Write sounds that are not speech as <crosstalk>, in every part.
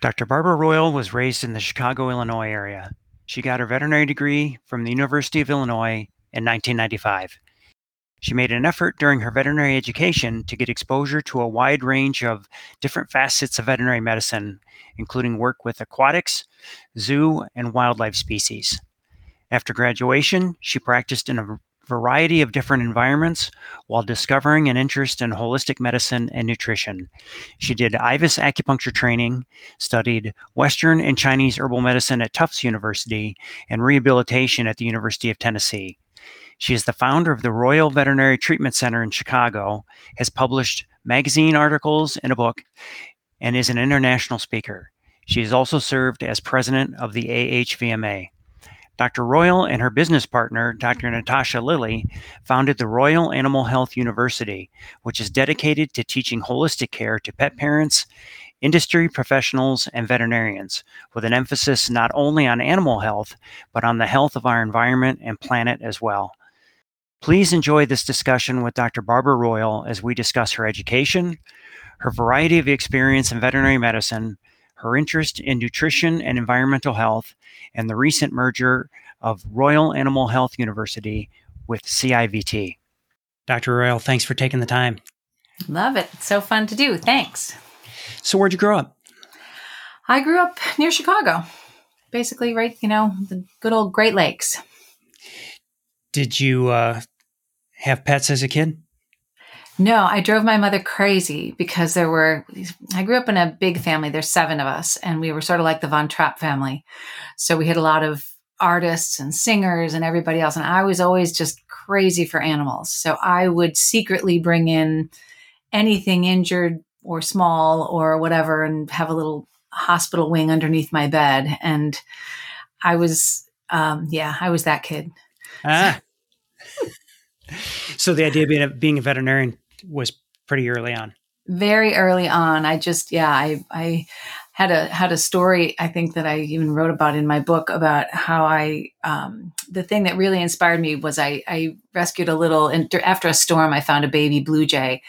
Dr. Barbara Royal was raised in the Chicago, Illinois area. She got her veterinary degree from the University of Illinois in 1995. She made an effort during her veterinary education to get exposure to a wide range of different facets of veterinary medicine, including work with aquatics, zoo, and wildlife species. After graduation, she practiced in a variety of different environments while discovering an interest in holistic medicine and nutrition. She did IVAS acupuncture training, studied Western and Chinese herbal medicine at Tufts University, and rehabilitation at the University of Tennessee. She is the founder of the Royal Veterinary Treatment Center in Chicago, has published magazine articles and a book, and is an international speaker. She has also served as president of the AHVMA. Dr. Royal and her business partner, Dr. Natasha Lilly, founded the Royal Animal Health University, which is dedicated to teaching holistic care to pet parents, industry professionals, and veterinarians, with an emphasis not only on animal health, but on the health of our environment and planet as well. Please enjoy this discussion with Dr. Barbara Royal as we discuss her education, her variety of experience in veterinary medicine, her interest in nutrition and environmental health, and the recent merger of Royal Animal Health University with CIVT. Dr. Royal, thanks for taking the time. Love it. It's so fun to do. Thanks. So, where'd you grow up? I grew up near Chicago, basically, right, you know, the good old Great Lakes. Did you uh, have pets as a kid? No, I drove my mother crazy because there were, I grew up in a big family. There's seven of us, and we were sort of like the Von Trapp family. So we had a lot of artists and singers and everybody else. And I was always just crazy for animals. So I would secretly bring in anything injured or small or whatever and have a little hospital wing underneath my bed. And I was, um, yeah, I was that kid. Ah. <laughs> so the idea of being a, being a veterinarian was pretty early on. Very early on. I just, yeah, I, I had a, had a story, I think that I even wrote about in my book about how I, um, the thing that really inspired me was I, I rescued a little, and after a storm, I found a baby blue jay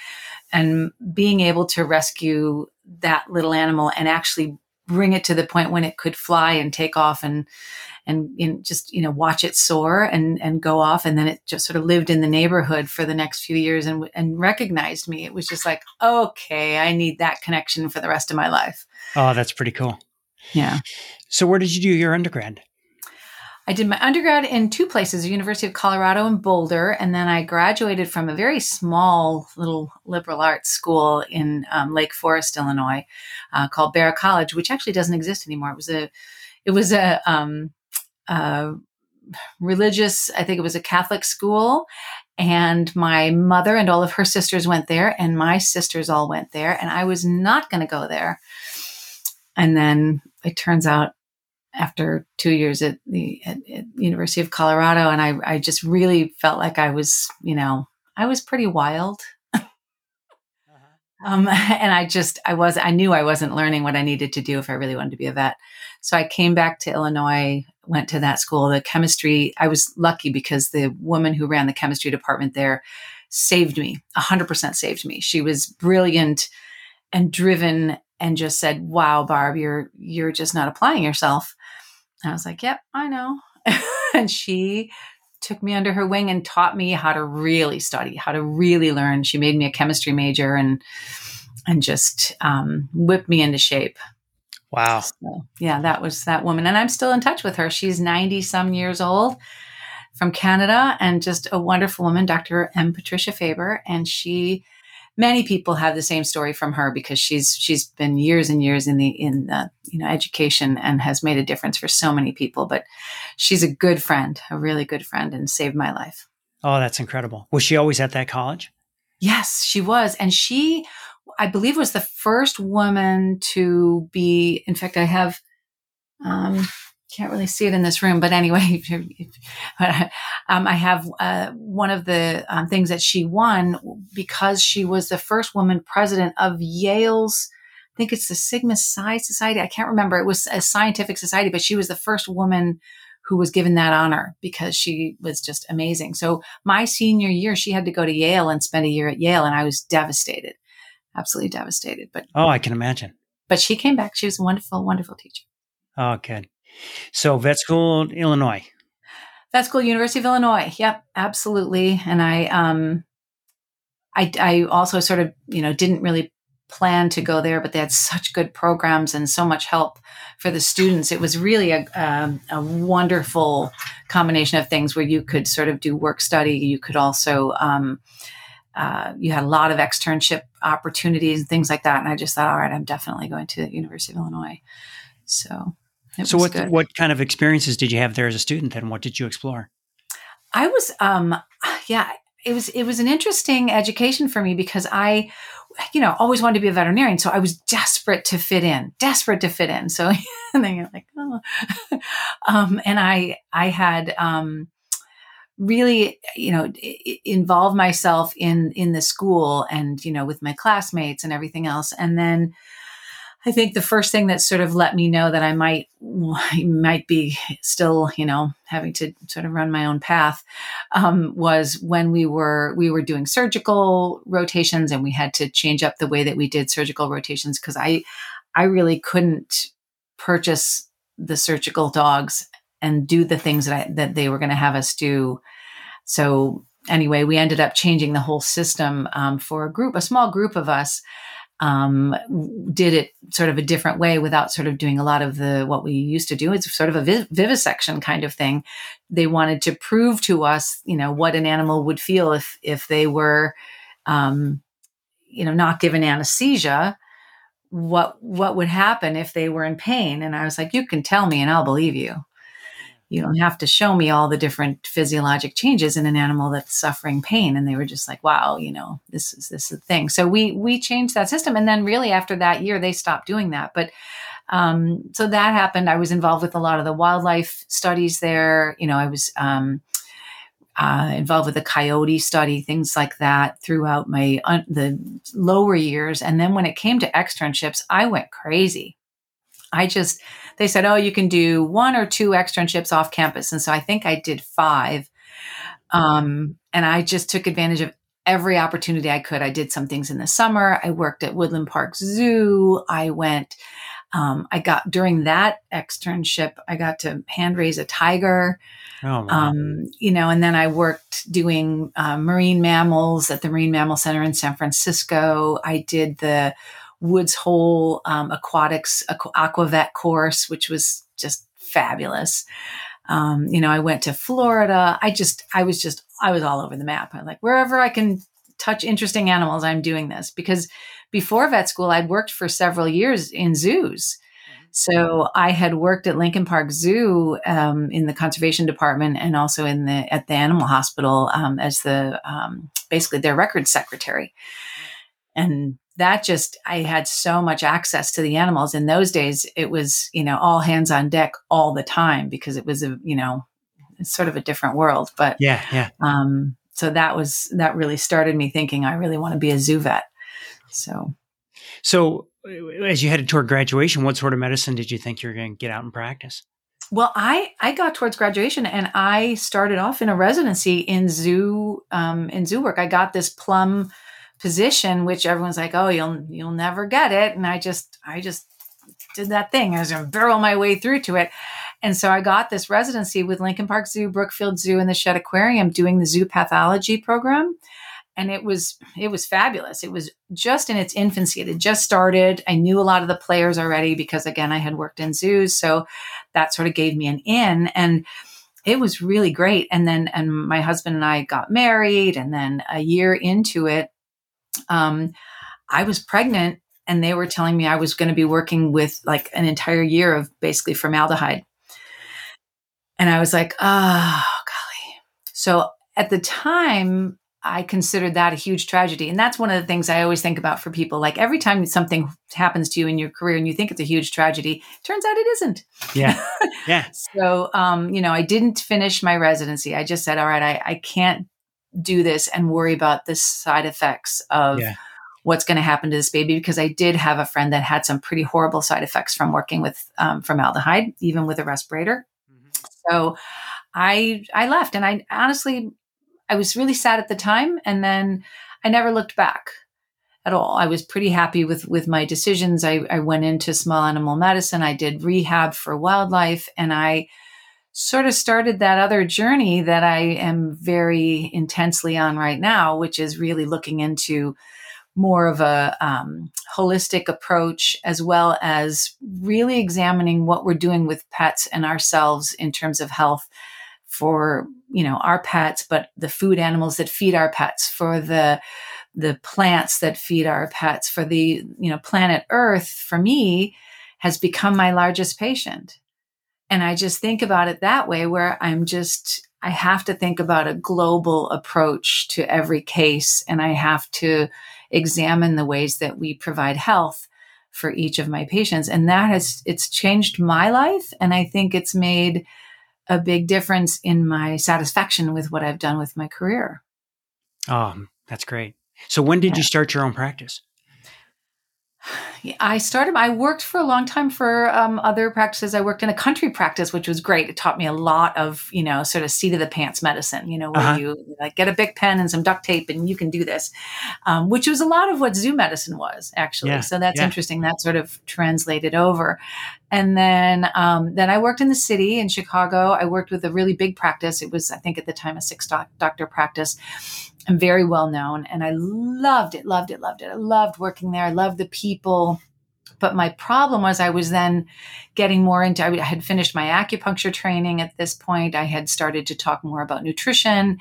and being able to rescue that little animal and actually bring it to the point when it could fly and take off and and know, just you know watch it soar and and go off. And then it just sort of lived in the neighborhood for the next few years and and recognized me. It was just like okay i need that connection for the rest of my life. Oh that's pretty cool. Yeah. So where did you do your undergrad? I did my undergrad in two places, University of Colorado in Boulder, and then I graduated from a very small little liberal arts school in um, Lake Forest, Illinois, uh, called Barat College, which actually doesn't exist anymore. It was a, it was a um, uh, religious, I think it was a Catholic school. And my mother and all of her sisters went there, and my sisters all went there, and I was not going to go there. And then it turns out after two years at the at, at University of Colorado, and I, I just really felt like I was, you know, I was pretty wild. uh-huh. um, <laughs> and I just, I was, I knew I wasn't learning what I needed to do if I really wanted to be a vet. So I came back to Illinois went to that school. The chemistry, I was lucky because the woman who ran the chemistry department there saved me, 100% saved me. She was brilliant and driven and just said, "Wow, Barb, you're you're just not applying yourself." And I was like, "Yep, I know." <laughs> and she took me under her wing and taught me how to really study, how to really learn. She made me a chemistry major and and just um, whipped me into shape. Wow. So, yeah, that was that woman. And I'm still in touch with her. She's 90 some years old from Canada and just a wonderful woman, Dr. M. Patricia Faber. And she, many people have the same story from her because she's, she's been years and years in the, in the, you know, education and has made a difference for so many people. But she's a good friend, a really good friend and saved my life. Oh, that's incredible. Was she always at that college? Yes, she was. And she I believe was the first woman to be. In fact, I have. Um, can't really see it in this room, but anyway, <laughs> um, I have uh, one of the um, things that she won because she was the first woman president of Yale's. I think it's the Sigma Xi Society. I can't remember. It was a scientific society, but she was the first woman who was given that honor because she was just amazing. So my senior year, she had to go to Yale and spend a year at Yale, and I was devastated absolutely devastated. But oh, I can imagine. but she came back. She was a wonderful, wonderful teacher. Oh, good. So vet school, Illinois. Vet school, University of Illinois. Yep, absolutely. And I, um, I, I also sort of, you know, didn't really plan to go there, but they had such good programs and so much help for the students. It was really a, um, a wonderful combination of things where you could sort of do work study. You could also, um, uh, you had a lot of externship opportunities and things like that. And I just thought, all right, I'm definitely going to the University of Illinois. So, so what good. what kind of experiences did you have there as a student? Then what did you explore? I was, um, yeah, it was it was an interesting education for me because I, you know, always wanted to be a veterinarian. So I was desperate to fit in, desperate to fit in. So <laughs> and then you're like, oh, <laughs> um, and I I had um, really you know involve myself in in the school and you know with my classmates and everything else. And then i think the first thing that sort of let me know that i might <laughs> might be still you know having to sort of run my own path um, was when we were we were doing surgical rotations and we had to change up the way that we did surgical rotations because i i really couldn't purchase the surgical dogs and do the things that I, that they were going to have us do. So anyway, we ended up changing the whole system um, for a group, a small group of us. Um, did it sort of a different way without sort of doing a lot of the what we used to do. It's sort of a viv- vivisection kind of thing. They wanted to prove to us, you know, what an animal would feel if if they were, um, you know, not given anesthesia. What what would happen if they were in pain? And I was like, you can tell me, and I'll believe you you don't have to show me all the different physiologic changes in an animal that's suffering pain. And they were just like wow you know this is this is the thing. So we we changed that system. And then really after that year they stopped doing that. But um, so that happened. I was involved with a lot of the wildlife studies there. You know i was um, uh, involved with the coyote study, things like that throughout my uh, the lower years. And then when it came to externships, I went crazy. I just, they said, oh, you can do one or two externships off campus. And so I think I did five. Um, and I just took advantage of every opportunity I could. I did some things in the summer. I worked at Woodland Park Zoo. I went, um, I got during that externship, I got to hand raise a tiger. Oh, um, you know, and then I worked doing uh, marine mammals at the Marine Mammal Center in San Francisco. I did the Woods Hole um, Aquatics Aquavet course, which was just fabulous. Um, you know, I went to Florida. I just, I was just, I was all over the map. I like wherever I can touch interesting animals, I'm doing this because before vet school, I'd worked for several years in zoos. Mm-hmm. So I had worked at Lincoln Park Zoo um, in the conservation department and also in the at the animal hospital um, as the um, basically their records secretary. And that just I had so much access to the animals. In those days it was you know all hands on deck all the time because it was a you know sort of a different world. But yeah yeah. um so that was that really started me thinking I really want to be a zoo vet. So. So as you headed toward graduation what sort of medicine did you think you were going to get out and practice? Well, I I got towards graduation and I started off in a residency in zoo um, in zoo work. I got this plum position, which everyone's like, "Oh, you'll you'll never get it," and I just I just did that thing. I was gonna barrel my way through to it, and so I got this residency with Lincoln Park Zoo, Brookfield Zoo, and the Shedd Aquarium, doing the zoo pathology program, and it was it was fabulous. It was just in its infancy. It had just started. I knew a lot of the players already because again, I had worked in zoos, so that sort of gave me an in and it was really great and then and my husband and i got married and then a year into it um, I was pregnant and they were telling me I was going to be working with like an entire year of basically formaldehyde. And I was like, oh, golly. So at the time, I considered that a huge tragedy. And that's one of the things I always think about for people. Like every time something happens to you in your career and you think it's a huge tragedy, turns out it isn't. Yeah. <laughs> Yeah. so, um, you know, I didn't finish my residency. I just said, all right, I, I can't do this and worry about the side effects of yeah. what's going to happen to this baby because I did have a friend that had some pretty horrible side effects from working with um, formaldehyde, even with a respirator. Mm-hmm. So I I left, and I honestly I was really sad at the time, and then I never looked back. at all. I was pretty happy with with my decisions. I, I went into small animal medicine. I did rehab for wildlife, and I sort of started that other journey that I am very intensely on right now, which is really looking into more of a um, holistic approach as well as really examining what we're doing with pets and ourselves in terms of health for you know our pets but the food animals that feed our pets for the the plants that feed our pets for the you know planet earth for me has become my largest patient and i just think about it that way where i'm just i have to think about a global approach to every case and i have to examine the ways that we provide health for each of my patients. And that has it's changed my life and i think it's made a big difference in my satisfaction with what i've done with my career. Oh that's great. So when did you start your own practice I started, I worked for a long time for um, other practices. I worked in a country practice, which was great. It taught me a lot of, you know, sort of seat of the pants medicine, you know, where uh-huh. you like get a big pen and some duct tape and you can do this, um, which was a lot of what zoo medicine was actually. Yeah. So that's yeah. interesting. That sort of translated over. And then, um, then I worked in the city in Chicago. I worked with a really big practice. It was, I think at the time, a six doc- doctor practice and very well known. And I loved it, loved it, loved it. I loved working there. I loved the people. But my problem was I was then getting more into, I had finished my acupuncture training at this point. I had started to talk more about nutrition.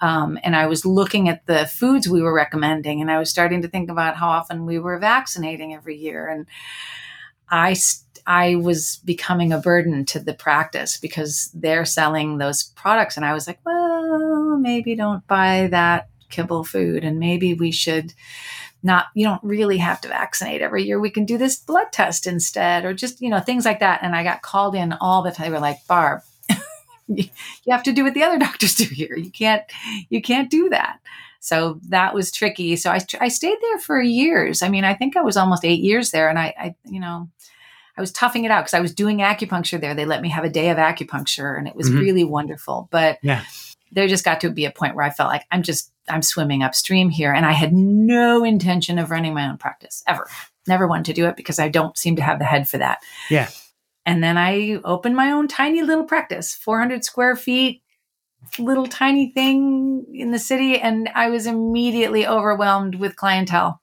Um, and I was looking at the foods we were recommending. And I was starting to think about how often we were vaccinating every year. And I, I was becoming a burden to the practice because they're selling those products. And I was like, well, maybe don't buy that kibble food. And maybe we should not, you don't really have to vaccinate every year. We can do this blood test instead, or just, you know, things like that. And I got called in all the time. They were like, Barb, <laughs> you have to do what the other <laughs> doctors do here. You can't, you can't do that. So that was tricky. So I, I stayed there for years. I mean, I think I was almost eight years there and I, I you know, I was toughing it out because I was doing acupuncture there. They let me have a day of acupuncture and it was mm-hmm. really wonderful. But yeah. there just got to be a point where I felt like I'm just, I'm swimming upstream here. And I had no intention of running my own practice ever. Never wanted to do it because I don't seem to have the head for that. Yeah. And then I opened my own tiny little practice, 400 square feet, little tiny thing in the city. And I was immediately overwhelmed with clientele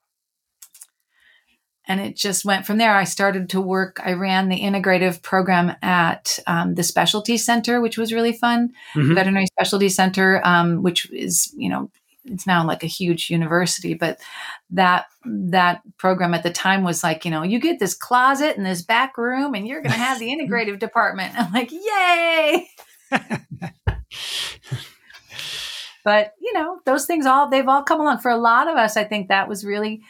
and it just went from there. I started to work. I ran the integrative program at um, the specialty center, which was really fun. Mm-hmm. Veterinary specialty center, um, which is you know it's now like a huge university, but that that program at the time was like you know you get this closet and this back room, and you're going to have the <laughs> integrative department. I'm like, yay! <laughs> but you know those things all they've all come along for a lot of us. I think that was really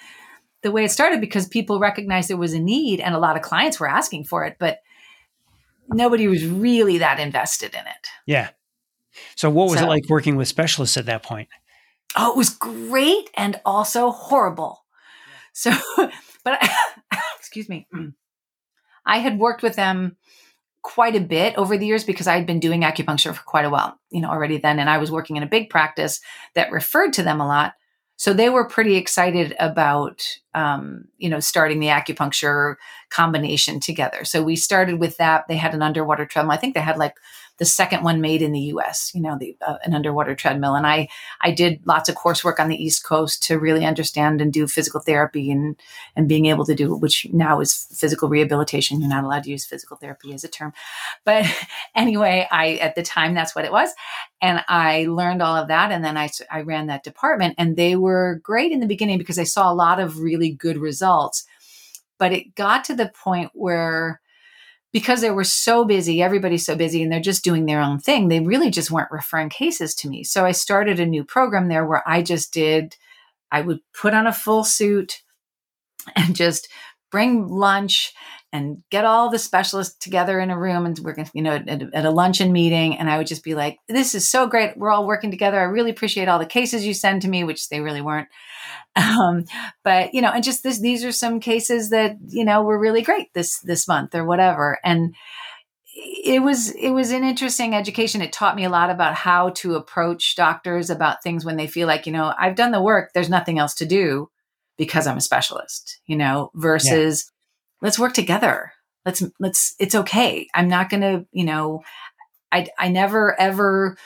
the way it started because people recognized there was a need and a lot of clients were asking for it, but nobody was really that invested in it. Yeah. So what was so, it like working with specialists at that point? Oh, it was great and also horrible. So, <laughs> but <laughs> excuse me. I had worked with them quite a bit over the years because I had been doing acupuncture for quite a while, you know, already then. And I was working in a big practice that referred to them a lot. So they were pretty excited about, um, you know, starting the acupuncture combination together. So we started with that. They had an underwater treadmill. I think they had like the second one made in the U.S. You know, the, uh, an underwater treadmill, and I I did lots of coursework on the East Coast to really understand and do physical therapy and and being able to do which now is physical rehabilitation. You're not allowed to use physical therapy as a term, but <laughs> anyway, I at the time that's what it was, and I learned all of that, and then I I ran that department, and they were great in the beginning because I saw a lot of really good results, but it got to the point where because they were so busy, everybody's so busy and they're just doing their own thing, they really just weren't referring cases to me. So I started a new program there where I just did, I would put on a full suit and just bring lunch and get all the specialists together in a room and we're going to, you know, at, at, a luncheon meeting. And I would just be like, this is so great. We're all working together. I really appreciate all the cases you send to me, which they really weren't. <laughs> Um, but you know, and just this, these are some cases that, you know, were really great this, this month or whatever. And it was, it was an interesting education. It taught me a lot about how to approach doctors about things when they feel like, you know, I've done the work. There's nothing else to do because I'm a specialist, you know, versus yeah. Let's work together. Let's, let's, it's okay. I'm not going to, you know, I, I never ever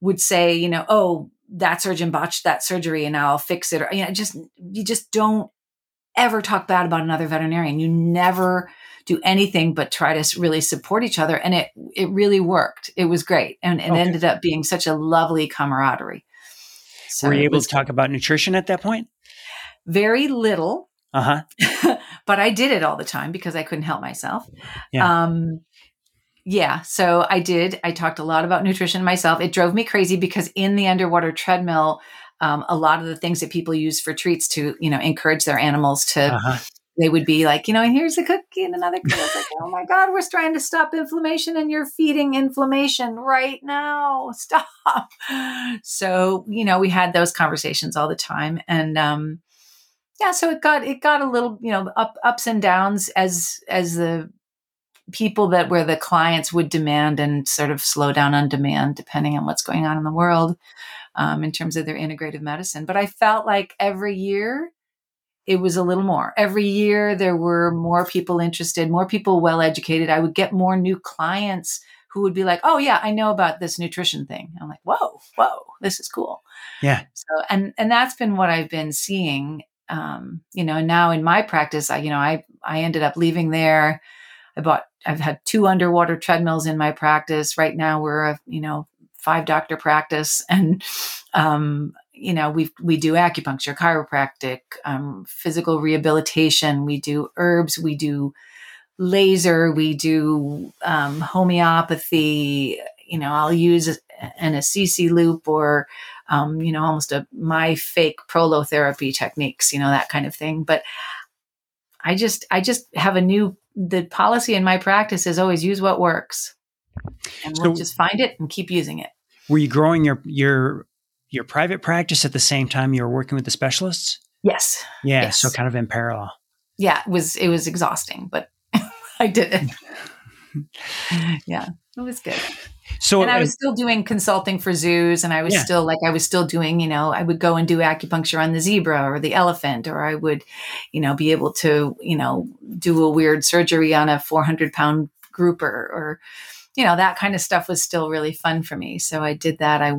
would say, you know, oh, that surgeon botched that surgery and I'll fix it. Or, you know, just, you just don't ever talk bad about another veterinarian. You never do anything but try to really support each other. And it, it really worked. It was great. And it okay. ended up being such a lovely camaraderie. So Were you able to talk about nutrition at that point? Very little. Uh huh. <laughs> but I did it all the time because I couldn't help myself. Yeah. Um, yeah, so I did. I talked a lot about nutrition myself. It drove me crazy because in the underwater treadmill, um, a lot of the things that people use for treats to, you know, encourage their animals to, uh-huh. they would be like, you know, and here's a cookie and another cookie. like, oh my God, we're trying to stop inflammation and you're feeding inflammation right now. Stop. <laughs> So, you know, we had those conversations all the time. And, um, yeah, so it got, it got a little, you know, up, ups and downs as, as the people that where the clients would demand and sort of slow down on demand depending on what's going on in the world um, in terms of their integrative medicine. But i felt like every year it was a little more. Every year there were more people interested more people well educated i would get more new clients who would be like oh yeah i know about this nutrition thing. I'm like whoa whoa this is cool. Yeah. So and and that's been what i've been seeing um, you know, now in my practice, I, you know, I, I ended up leaving there I bought, I've had two underwater treadmills in my practice. Right now we're a, you know, five doctor practice <laughs> and, um, you know, we we do acupuncture, chiropractic, um, physical rehabilitation. We do herbs. We do laser. We do um, homeopathy. You know, I'll use an Assisi loop or, um, you know, almost a my fake prolotherapy techniques. You know, that kind of thing. But I just I just have a new the policy in my practice is always use what works. And we'll just find it and keep using it. Were you growing your your your private practice at the same time you were working with the specialists? Yes. Yeah, yes. so kind of in parallel. Yeah, it was it was exhausting, but <laughs> I did it. <laughs> yeah, it was good. So and I was still doing consulting for zoos, and I was yeah. still like I was still doing, you know, I would go and do acupuncture on the zebra or the elephant, or I would, you know, be able to, you know, do a weird surgery on a 400 pound grouper, or, you know, that kind of stuff was still really fun for me. So I did that. I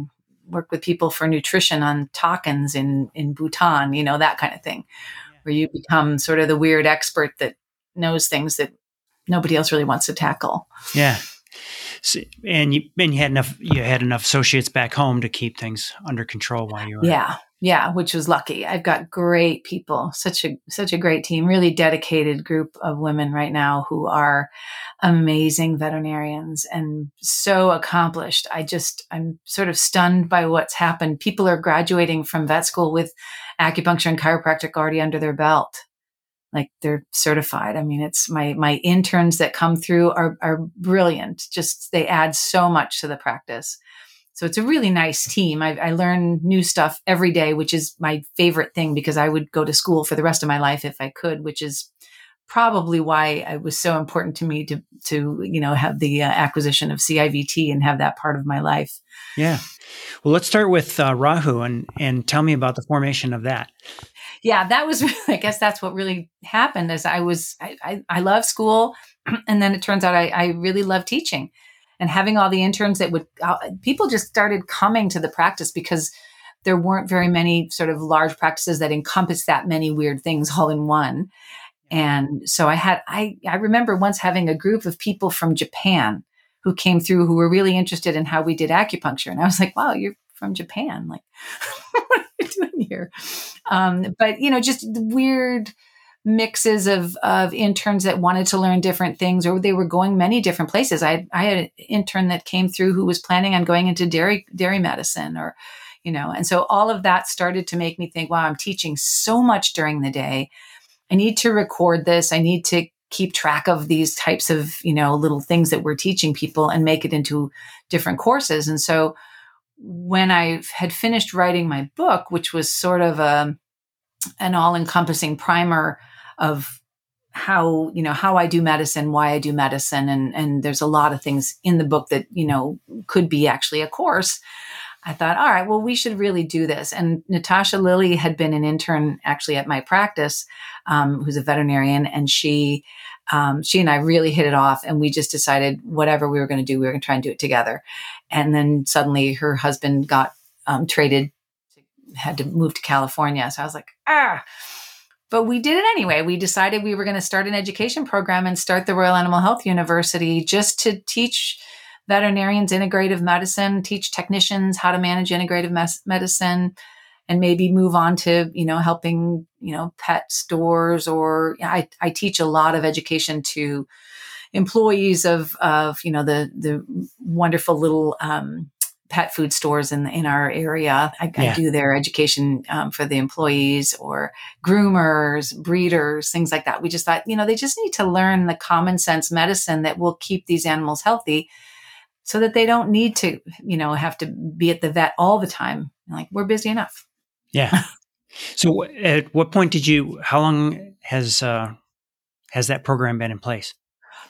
worked with people for nutrition on takins in in Bhutan, you know, that kind of thing, yeah. where you become sort of the weird expert that knows things that nobody else really wants to tackle. Yeah. So, and you and you had enough you had enough associates back home to keep things under control while you were yeah yeah which was lucky. I've got great people such a such a great team really dedicated group of women right now who are amazing veterinarians and so accomplished. I just i'm sort of stunned by what's happened. People are graduating from vet school with acupuncture and chiropractic already under their belt like they're certified. I mean, it's my my interns that come through are are brilliant. Just they add so much to the practice. So it's a really nice team. I, I learn new stuff every day, which is my favorite thing because I would go to school for the rest of my life if I could, which is probably why it was so important to me to to you know have the uh, acquisition of CIVT and have that part of my life. Yeah. Well, let's start with uh, Rahu and and tell me about the formation of that yeah, that was, <laughs> I guess that's what really happened is I was, I, I, I love school. <clears throat> And then it turns out I, I really love teaching and having all the interns that would, uh, people just started coming to the practice because there weren't very many sort of large practices that encompass that many weird things all in one. And so I had, I, I remember once having a group of people from Japan who came through who were really interested in how we did acupuncture. And I was like, wow, you're from Japan. Like, <laughs> <laughs> doing here? Um, but, you know, just weird mixes of, of interns that wanted to learn different things or they were going many different places. I, I had an intern that came through who was planning on going into dairy, dairy medicine or, you know, and so all of that started to make me think, wow, I'm teaching so much during the day. I need to record this. I need to keep track of these types of, you know, little things that we're teaching people and make it into different courses. And so when I had finished writing my book, which was sort of a an all-encompassing primer of how you know how I do medicine, why I do medicine, and and there's a lot of things in the book that you know could be actually a course. I thought, all right, well, we should really do this. And Natasha Lilly had been an intern actually at my practice, um, who's a veterinarian, and she, um, she and I really hit it off, and we just decided whatever we were going to do, we were going to try and do it together. And then suddenly, her husband got um, traded, had to move to California, so I was like, ah. But we did it anyway. We decided we were going to start an education program and start the Royal Animal Health University just to teach veterinarians integrative medicine, teach technicians how to manage integrative mes- medicine, and maybe move on to you know helping you know pet stores or I, I teach a lot of education to employees of of you know the the wonderful little um, pet food stores in in our area. I, yeah. I do their education um, for the employees or groomers, breeders, things like that. We just thought, you know, they just need to learn the common sense medicine that will keep these animals healthy so that they don't need to, you know, have to be at the vet all the time. Like we're busy enough. Yeah. <laughs> so at what point did you, how long has, uh, has that program been in place?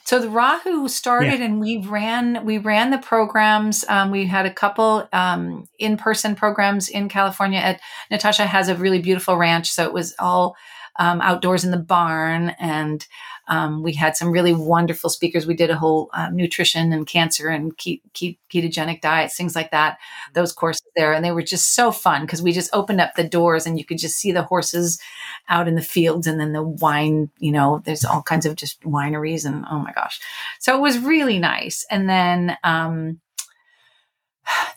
So the Rahu started yeah. and we ran, we ran the programs. Um, we had a couple, um, in-person programs in California at Natasha has a really beautiful ranch. So it was all, um, outdoors in the barn and, um, we had some really wonderful speakers. We did a whole uh, nutrition and cancer and ke- ke- ketogenic diets, things like that. Those courses there, and they were just so fun because we just opened up the doors and you could just see the horses out in the fields, and then the wine. You know, there's all kinds of just wineries, and oh my gosh, so it was really nice. And then. Um,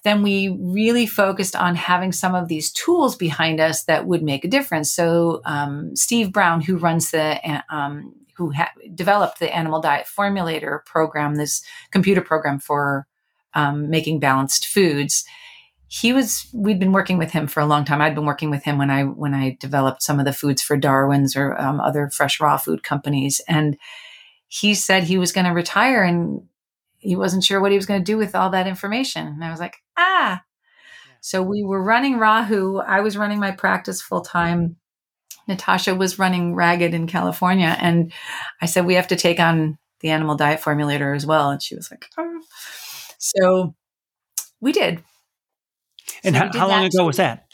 then we really focused on having some of these tools behind us that would make a difference. So um, Steve Brown, who runs the um, who ha- developed the Animal Diet Formulator program, this computer program for um, making balanced foods. He was we'd been working with him for a long time. I'd been working with him when I when I developed some of the foods for Darwin's or um, other fresh raw food companies, and he said he was going to retire and he wasn't sure what he was going to do with all that information. And I was like, ah. So we were running Rahu. I was running my practice full time Natasha was running Ragged in California. And I said, we have to take on the animal diet formulator as well. And she was like, oh. so we did. And so how, did how long ago was that?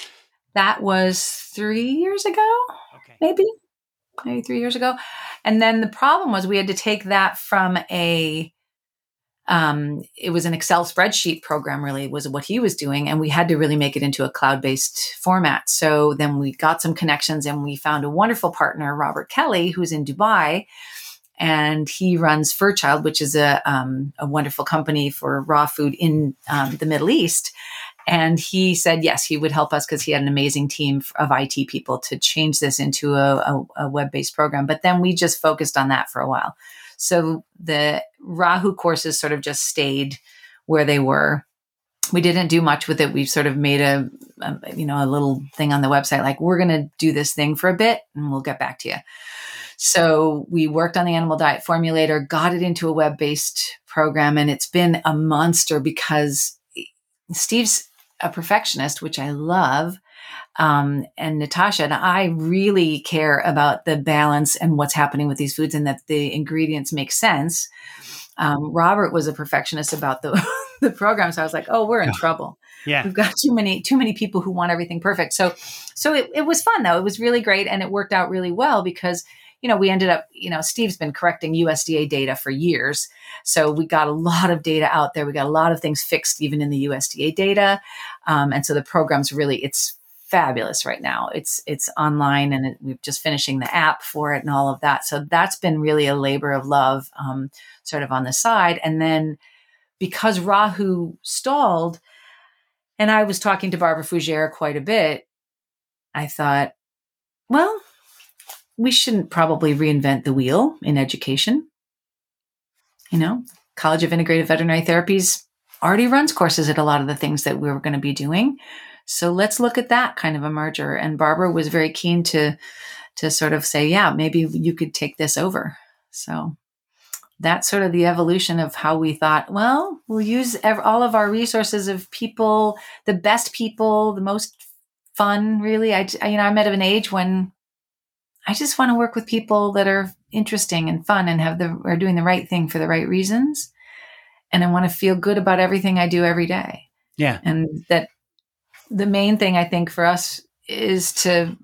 That was three years ago, okay. maybe, maybe three years ago. And then the problem was we had to take that from a um, it was an Excel spreadsheet program, really, was what he was doing. And we had to really make it into a cloud based format. So then we got some connections and we found a wonderful partner, Robert Kelly, who's in Dubai. And he runs Furchild, which is a, um, a wonderful company for raw food in um, the Middle East. And he said, yes, he would help us because he had an amazing team of IT people to change this into a, a, a web based program. But then we just focused on that for a while. So the Rahu courses sort of just stayed where they were. We didn't do much with it. We've sort of made a, a you know, a little thing on the website like we're going to do this thing for a bit and we'll get back to you. So we worked on the animal diet formulator, got it into a web-based program and it's been a monster because Steve's a perfectionist, which I love um, and Natasha and I really care about the balance and what's happening with these foods and that the ingredients make sense. Um, Robert was a perfectionist about the <laughs> the program, so I was like, "Oh, we're in trouble. Yeah, we've got too many too many people who want everything perfect." So, so it, it was fun though. It was really great, and it worked out really well because you know, we ended up, you know, Steve's been correcting USDA data for years. So we got a lot of data out there. We got a lot of things fixed even in the USDA data. Um, and so the program's really, it's fabulous right now. It's it's online and it, we're just finishing the app for it and all of that. So that's been really a labor of love, um, sort of on the side. And then because Rahu stalled, and I was talking to Barbara Fougere quite a bit, I thought, well, we shouldn't probably reinvent the wheel in education. You know, College of Integrative Veterinary Therapies already runs courses at a lot of the things that we were going to be doing. So let's look at that kind of a merger. And Barbara was very keen to to sort of say, yeah, maybe you could take this over. So that's sort of the evolution of how we thought, well, we'll use ev- all of our resources of people, the best people, the most fun, really. I, you know, I'm at an age when I just want to work with people that are interesting and fun and have the, are doing the right thing for the right reasons. And I want to feel good about everything I do every day. Yeah. And that the main thing I think for us is to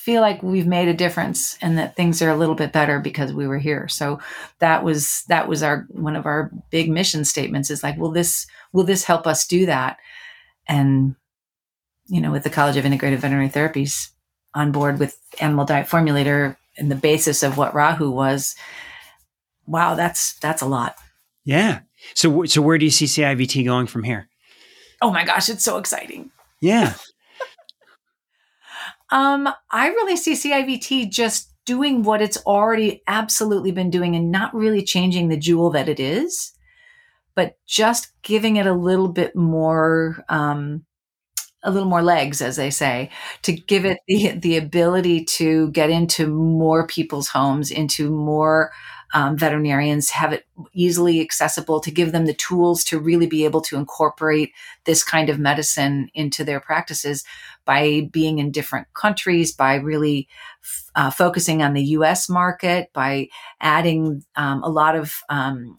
feel like we've made a difference and that things are a little bit better because we were here. So that was that was our one of our big mission statements is like, will this will this help us do that? And you know, with the College of Integrative Veterinary Therapies on board with Animal Diet Formulator and the basis of what Rahu was, wow, that's that's a lot. Yeah. So so where do you see CIVT going from here? Oh my gosh, it's so exciting. Yeah. Um, I really see CIVT just doing what it's already absolutely been doing and not really changing the jewel that it is, but just giving it a little bit more, um, a little more legs, as they say, to give it the, the ability to get into more people's homes, into more um, veterinarians, have it easily accessible, to give them the tools to really be able to incorporate this kind of medicine into their practices by being in different countries, by really uh, focusing on the US market, by adding um, a lot of um,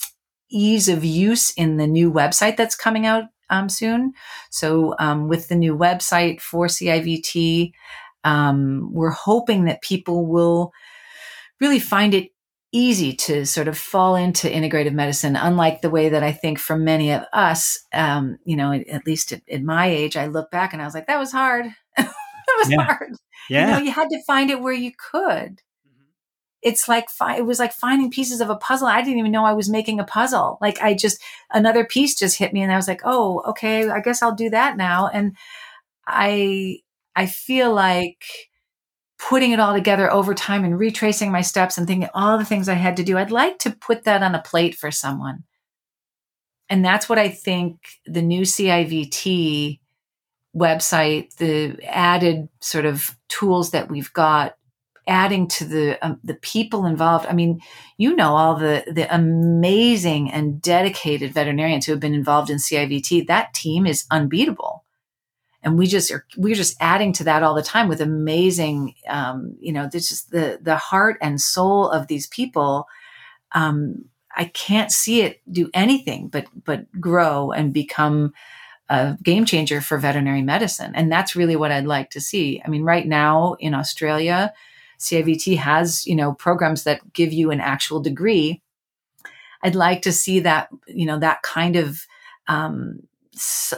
ease of use in the new website that's coming out um, soon. So, um, with the new website for CIVT, um, we're hoping that people will really find it easy to sort of fall into integrative medicine, unlike the way that I think for many of us, um, you know, at least at, at, my age, I look back and I was like, that was hard. <laughs> that was yeah. hard. Yeah. You know, you had to find it where you could. Mm-hmm. It's like, fi- it was like finding pieces of a puzzle. I didn't even know I was making a puzzle. Like I just, another piece just hit me and I was like, oh, okay, I guess I'll do that now. And I, I feel like, putting it all together over time and retracing my steps and thinking all the things I had to do. I'd like to put that on a plate for someone. And that's what I think the new CIVT website, the added sort of tools that we've got adding to the um, the people involved. I mean, you know all the the amazing and dedicated veterinarians who have been involved in CIVT. That team is unbeatable and we just are we're just adding to that all the time with amazing um, you know this is the the heart and soul of these people. Um, i can't see it do anything but but grow and become a game changer for veterinary medicine. And that's really what i'd like to see. I mean right now in australia civt has you know programs that give you an actual degree. I'd like to see that you know that kind of um,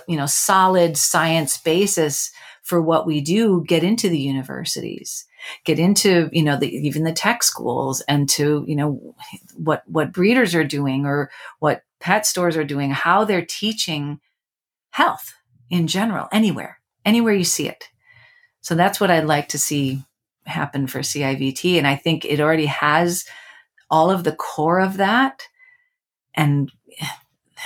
you know solid science basis for what we do get into the universities get into you know the, even the tech schools and to you know what what breeders are doing or what pet stores are doing how they're teaching health in general anywhere anywhere you see it. So that's what i'd like to see happen for civt and i think it already has all of the core of that and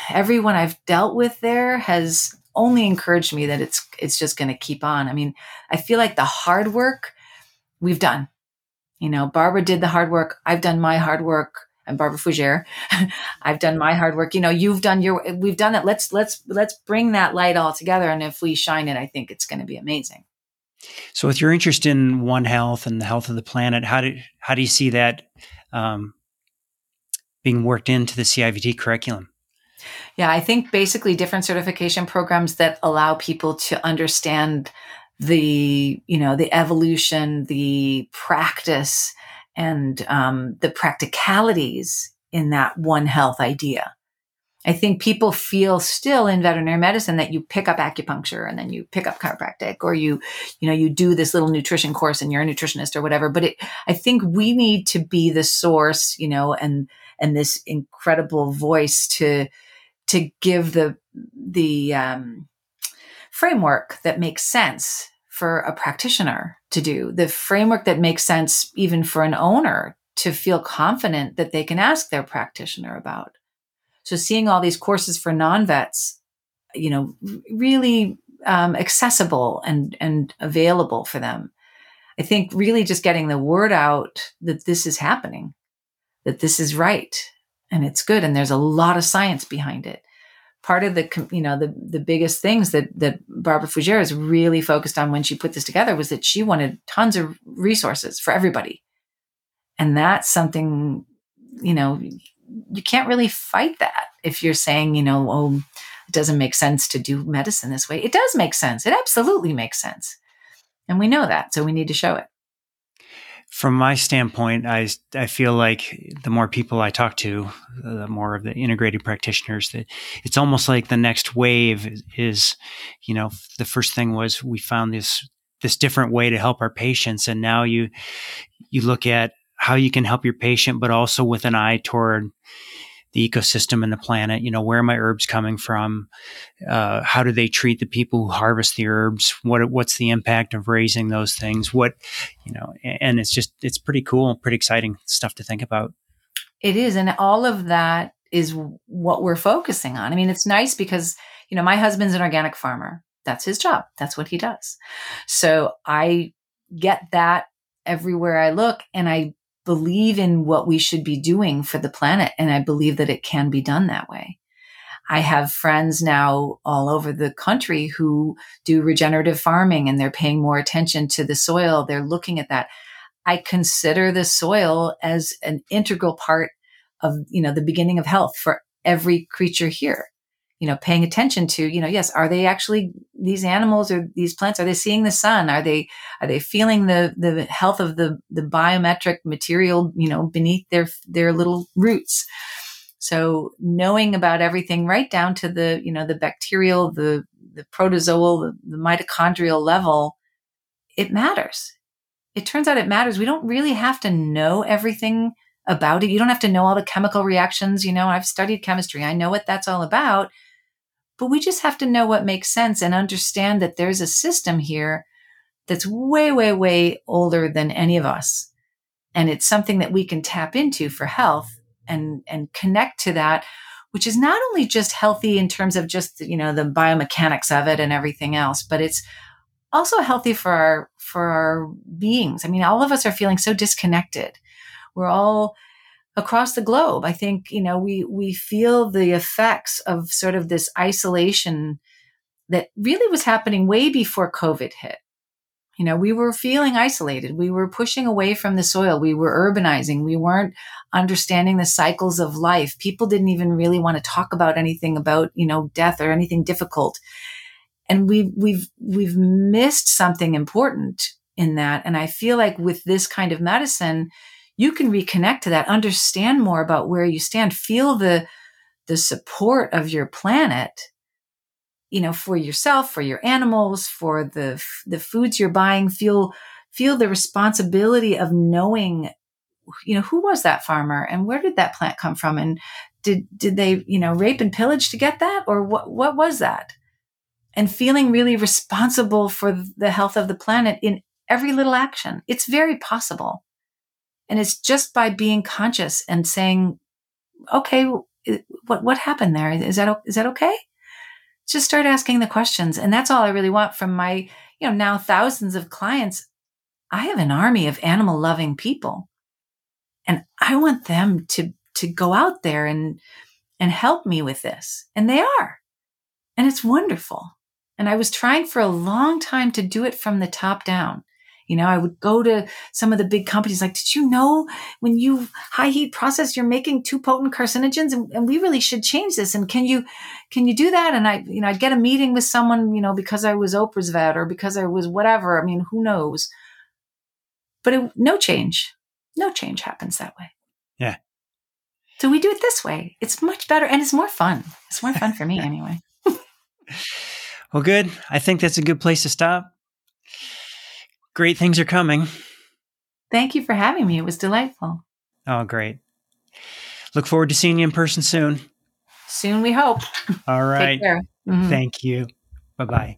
everyone I've dealt with there has only encouraged me that it's it's just going to keep on. I mean, I feel like the hard work we've done. You know, Barbara did the hard work. I've done my hard work. And Barbara Fougere, <laughs> I've done my hard work. You know, you've done your. We've done it. Let's let's let's bring that light all together. And if we shine it, I think it's going to be amazing. So, with your interest in One Health and the health of the planet, how do how do you see that um, being worked into the CIVT curriculum? Yeah, I think basically different certification programs that allow people to understand the, you know, the evolution, the practice, and um, the practicalities in that One Health idea. I think people feel still in veterinary medicine that you pick up acupuncture and then you pick up chiropractic or you, you know, you do this little nutrition course and you're a nutritionist or whatever. But it, I think we need to be the source, you know, and, and this incredible voice to, to give the the um, framework that makes sense for a practitioner to do, the framework that makes sense even for an owner to feel confident that they can ask their practitioner about. So seeing all these courses for non-vets, you know, really um, accessible and and available for them. I think really just getting the word out that this is happening, that this is right, and it's good and there's a lot of science behind it part of the you know the the biggest things that that Barbara Fougere is really focused on when she put this together was that she wanted tons of resources for everybody and that's something you know you can't really fight that if you're saying you know oh it doesn't make sense to do medicine this way. It does make sense. It absolutely makes sense. And we know that. So we need to show it. From my standpoint, I, I feel like the more people I talk to, the more of the integrated practitioners that it's almost like the next wave is, you know, the first thing was we found this, this different way to help our patients. And now you, you look at how you can help your patient, but also with an eye toward the ecosystem and the planet. You know, where are my herbs coming from? Uh, how do they treat the people who harvest the herbs? What what's the impact of raising those things? What you know, and it's just it's pretty cool, pretty exciting stuff to think about. It is, and all of that is what we're focusing on. I mean, it's nice because you know my husband's an organic farmer. That's his job. That's what he does. So I get that everywhere I look, and I believe in what we should be doing for the planet. And I believe that it can be done that way. I have friends now all over the country who do regenerative farming and they're paying more attention to the soil. They're looking at that. I consider the soil as an integral part of, you know, the beginning of health for every creature here you know, paying attention to, you know, yes, are they actually these animals or these plants? Are they seeing the sun? Are they are they feeling the the health of the the biometric material, you know, beneath their their little roots? So knowing about everything right down to the, you know, the bacterial, the the protozoal, the, the mitochondrial level, it matters. It turns out it matters. We don't really have to know everything about it. You don't have to know all the chemical reactions. You know, I've studied chemistry. I know what that's all about but we just have to know what makes sense and understand that there's a system here that's way, way, way older than any of us. And it's something that we can tap into for health and, and connect to that, which is not only just healthy in terms of just, you know, the biomechanics of it and everything else, but it's also healthy for our, for our beings. I mean, all of us are feeling so disconnected. We're all across the globe. I think, you know, we, we feel the effects of sort of this isolation that really was happening way before COVID hit. You know, we were feeling isolated. We were pushing away from the soil. We were urbanizing. We weren't understanding the cycles of life. People didn't even really want to talk about anything about, you know, death or anything difficult. And we've, we've, we've missed something important in that. And I feel like with this kind of medicine, you can reconnect to that, understand more about where you stand, feel the, the support of your planet, you know, for yourself, for your animals, for the, the foods you're buying, feel, feel the responsibility of knowing, you know, who was that farmer and where did that plant come from? And did, did they, you know, rape and pillage to get that? Or what, what was that? And feeling really responsible for the health of the planet in every little action. It's very possible. And it's just by being conscious and saying, okay, what, what happened there? Is that, is that okay? Just start asking the questions. And that's all I really want from my, you know, now thousands of clients. I have an army of animal loving people and I want them to, to go out there and, and help me with this. And they are. And it's wonderful. And I was trying for a long time to do it from the top down. You know, I would go to some of the big companies like, did you know when you high heat process, you're making two potent carcinogens and, and, we really should change this. And can you, can you do that? And I, you know, I'd get a meeting with someone, you know, because I was Oprah's vet or because I was whatever. I mean, who knows? But it, no change, no change happens that way. Yeah. So we do it this way. It's much better and it's more fun. It's more fun for me <laughs> anyway. well, good. I think that's a good place to stop. Great things are coming. Thank you for having me. It was delightful. Oh, great. Look forward to seeing you in person soon. Soon, we hope. All right. Mm-hmm. Thank you. Bye bye.